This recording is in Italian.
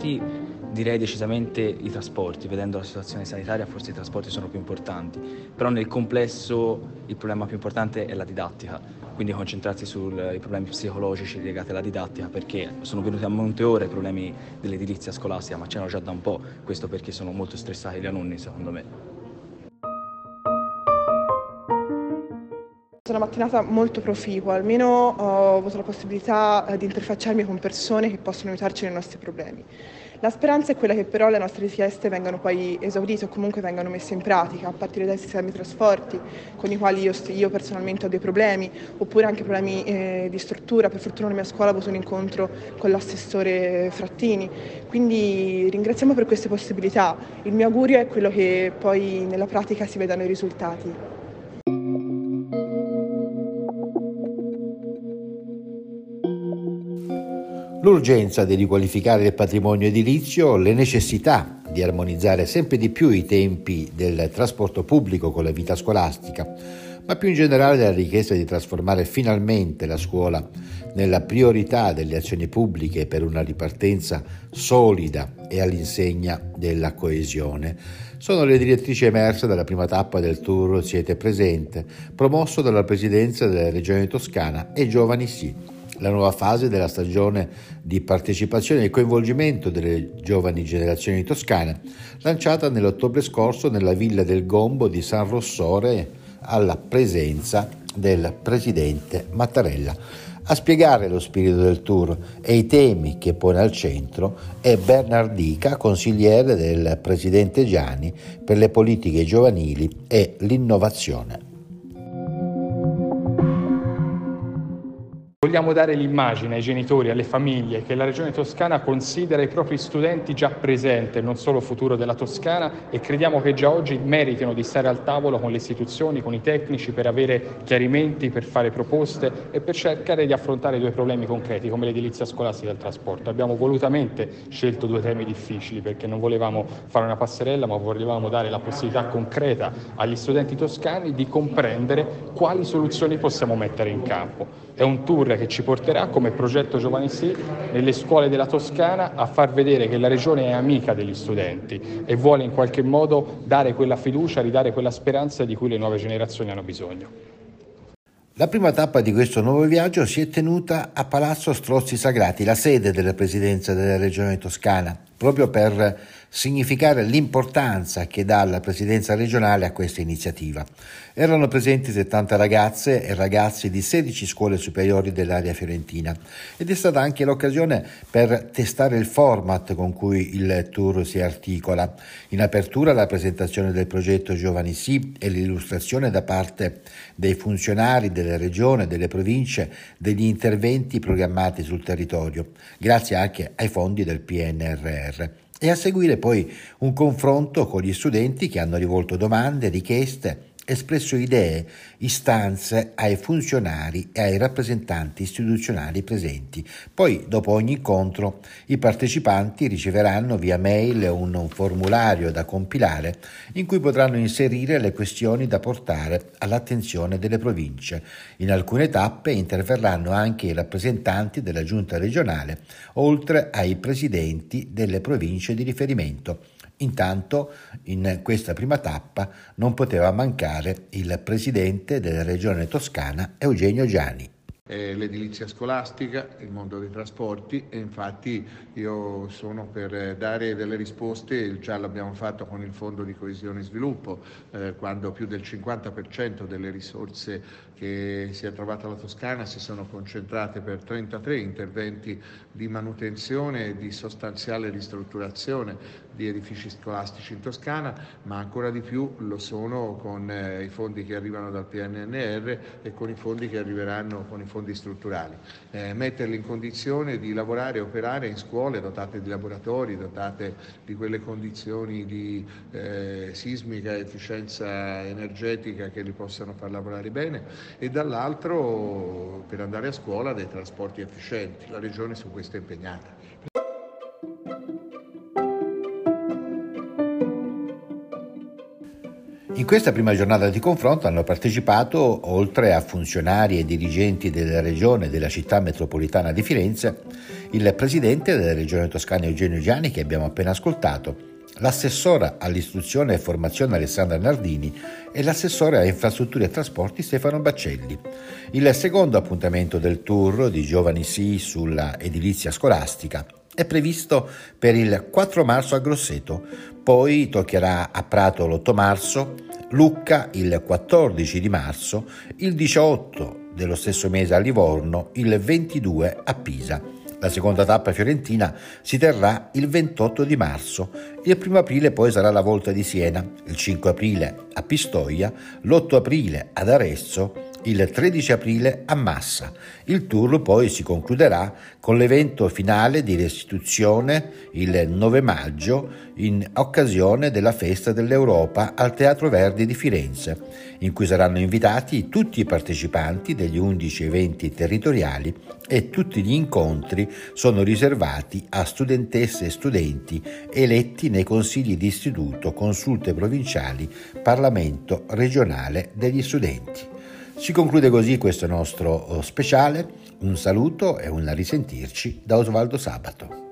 trasporti direi decisamente i trasporti, vedendo la situazione sanitaria forse i trasporti sono più importanti, però nel complesso il problema più importante è la didattica, quindi concentrarsi sui problemi psicologici legati alla didattica perché sono venuti a monte ora i problemi dell'edilizia scolastica, ma c'erano già da un po', questo perché sono molto stressati gli alunni secondo me. È una mattinata molto proficua, almeno ho avuto la possibilità eh, di interfacciarmi con persone che possono aiutarci nei nostri problemi. La speranza è quella che però le nostre richieste vengano poi esaudite o comunque vengano messe in pratica, a partire dai sistemi trasporti con i quali io, io personalmente ho dei problemi, oppure anche problemi eh, di struttura. Per fortuna la mia scuola ha avuto un incontro con l'assessore Frattini, quindi ringraziamo per queste possibilità. Il mio augurio è quello che poi nella pratica si vedano i risultati. L'urgenza di riqualificare il patrimonio edilizio, le necessità di armonizzare sempre di più i tempi del trasporto pubblico con la vita scolastica, ma più in generale la richiesta di trasformare finalmente la scuola nella priorità delle azioni pubbliche per una ripartenza solida e all'insegna della coesione. Sono le direttrici emerse dalla prima tappa del tour Siete Presente, promosso dalla Presidenza della Regione Toscana e Giovani Sì la nuova fase della stagione di partecipazione e coinvolgimento delle giovani generazioni toscane, lanciata nell'ottobre scorso nella Villa del Gombo di San Rossore alla presenza del presidente Mattarella. A spiegare lo spirito del tour e i temi che pone al centro è Bernardica, consigliere del presidente Gianni per le politiche giovanili e l'innovazione. Vogliamo dare l'immagine ai genitori, alle famiglie, che la Regione Toscana considera i propri studenti già presente, non solo futuro della Toscana, e crediamo che già oggi meritino di stare al tavolo con le istituzioni, con i tecnici, per avere chiarimenti, per fare proposte e per cercare di affrontare due problemi concreti, come l'edilizia scolastica e il trasporto. Abbiamo volutamente scelto due temi difficili perché non volevamo fare una passerella, ma volevamo dare la possibilità concreta agli studenti toscani di comprendere quali soluzioni possiamo mettere in campo. È un tour che ci porterà come progetto Giovani Sì nelle scuole della Toscana a far vedere che la regione è amica degli studenti e vuole in qualche modo dare quella fiducia, ridare quella speranza di cui le nuove generazioni hanno bisogno. La prima tappa di questo nuovo viaggio si è tenuta a Palazzo Strozzi Sagrati, la sede della Presidenza della Regione Toscana, proprio per significare l'importanza che dà la presidenza regionale a questa iniziativa. Erano presenti 70 ragazze e ragazzi di 16 scuole superiori dell'area fiorentina ed è stata anche l'occasione per testare il format con cui il tour si articola. In apertura la presentazione del progetto Giovani Sì e l'illustrazione da parte dei funzionari della regione, delle province, degli interventi programmati sul territorio, grazie anche ai fondi del PNRR e a seguire poi un confronto con gli studenti che hanno rivolto domande, richieste espresso idee, istanze ai funzionari e ai rappresentanti istituzionali presenti. Poi, dopo ogni incontro, i partecipanti riceveranno via mail un, formulario da compilare in cui potranno inserire le questioni da portare all'attenzione delle province. In alcune tappe interverranno anche i rappresentanti della giunta regionale, oltre ai presidenti delle province di riferimento. Intanto in questa prima tappa non poteva mancare il presidente della regione toscana Eugenio Gianni. L'edilizia scolastica, il mondo dei trasporti e infatti io sono per dare delle risposte, già l'abbiamo fatto con il Fondo di Coesione e Sviluppo, eh, quando più del 50% delle risorse che si è trovata la Toscana si sono concentrate per 33 interventi di manutenzione e di sostanziale ristrutturazione di edifici scolastici in Toscana, ma ancora di più lo sono con eh, i fondi che arrivano dal PNNR e con i fondi che arriveranno con i fondi strutturali, eh, metterli in condizione di lavorare e operare in scuole dotate di laboratori, dotate di quelle condizioni di eh, sismica efficienza energetica che li possano far lavorare bene e dall'altro per andare a scuola dei trasporti efficienti. La Regione su questo è impegnata. In questa prima giornata di confronto hanno partecipato, oltre a funzionari e dirigenti della regione e della città metropolitana di Firenze, il presidente della regione toscana Eugenio Gianni, che abbiamo appena ascoltato, l'assessora all'istruzione e formazione Alessandra Nardini e l'assessore a infrastrutture e trasporti Stefano Baccelli. Il secondo appuntamento del tour di Giovani Sì sulla edilizia scolastica è previsto per il 4 marzo a Grosseto, poi toccherà a Prato l'8 marzo, Lucca il 14 di marzo, il 18 dello stesso mese a Livorno, il 22 a Pisa. La seconda tappa fiorentina si terrà il 28 di marzo. Il 1 aprile poi sarà la volta di Siena, il 5 aprile a Pistoia, l'8 aprile ad Arezzo il 13 aprile a Massa. Il tour poi si concluderà con l'evento finale di restituzione il 9 maggio in occasione della festa dell'Europa al Teatro Verdi di Firenze, in cui saranno invitati tutti i partecipanti degli 11 eventi territoriali e tutti gli incontri sono riservati a studentesse e studenti eletti nei consigli di istituto, consulte provinciali, Parlamento regionale degli studenti. Si conclude così questo nostro oh, speciale. Un saluto e un risentirci da Osvaldo Sabato.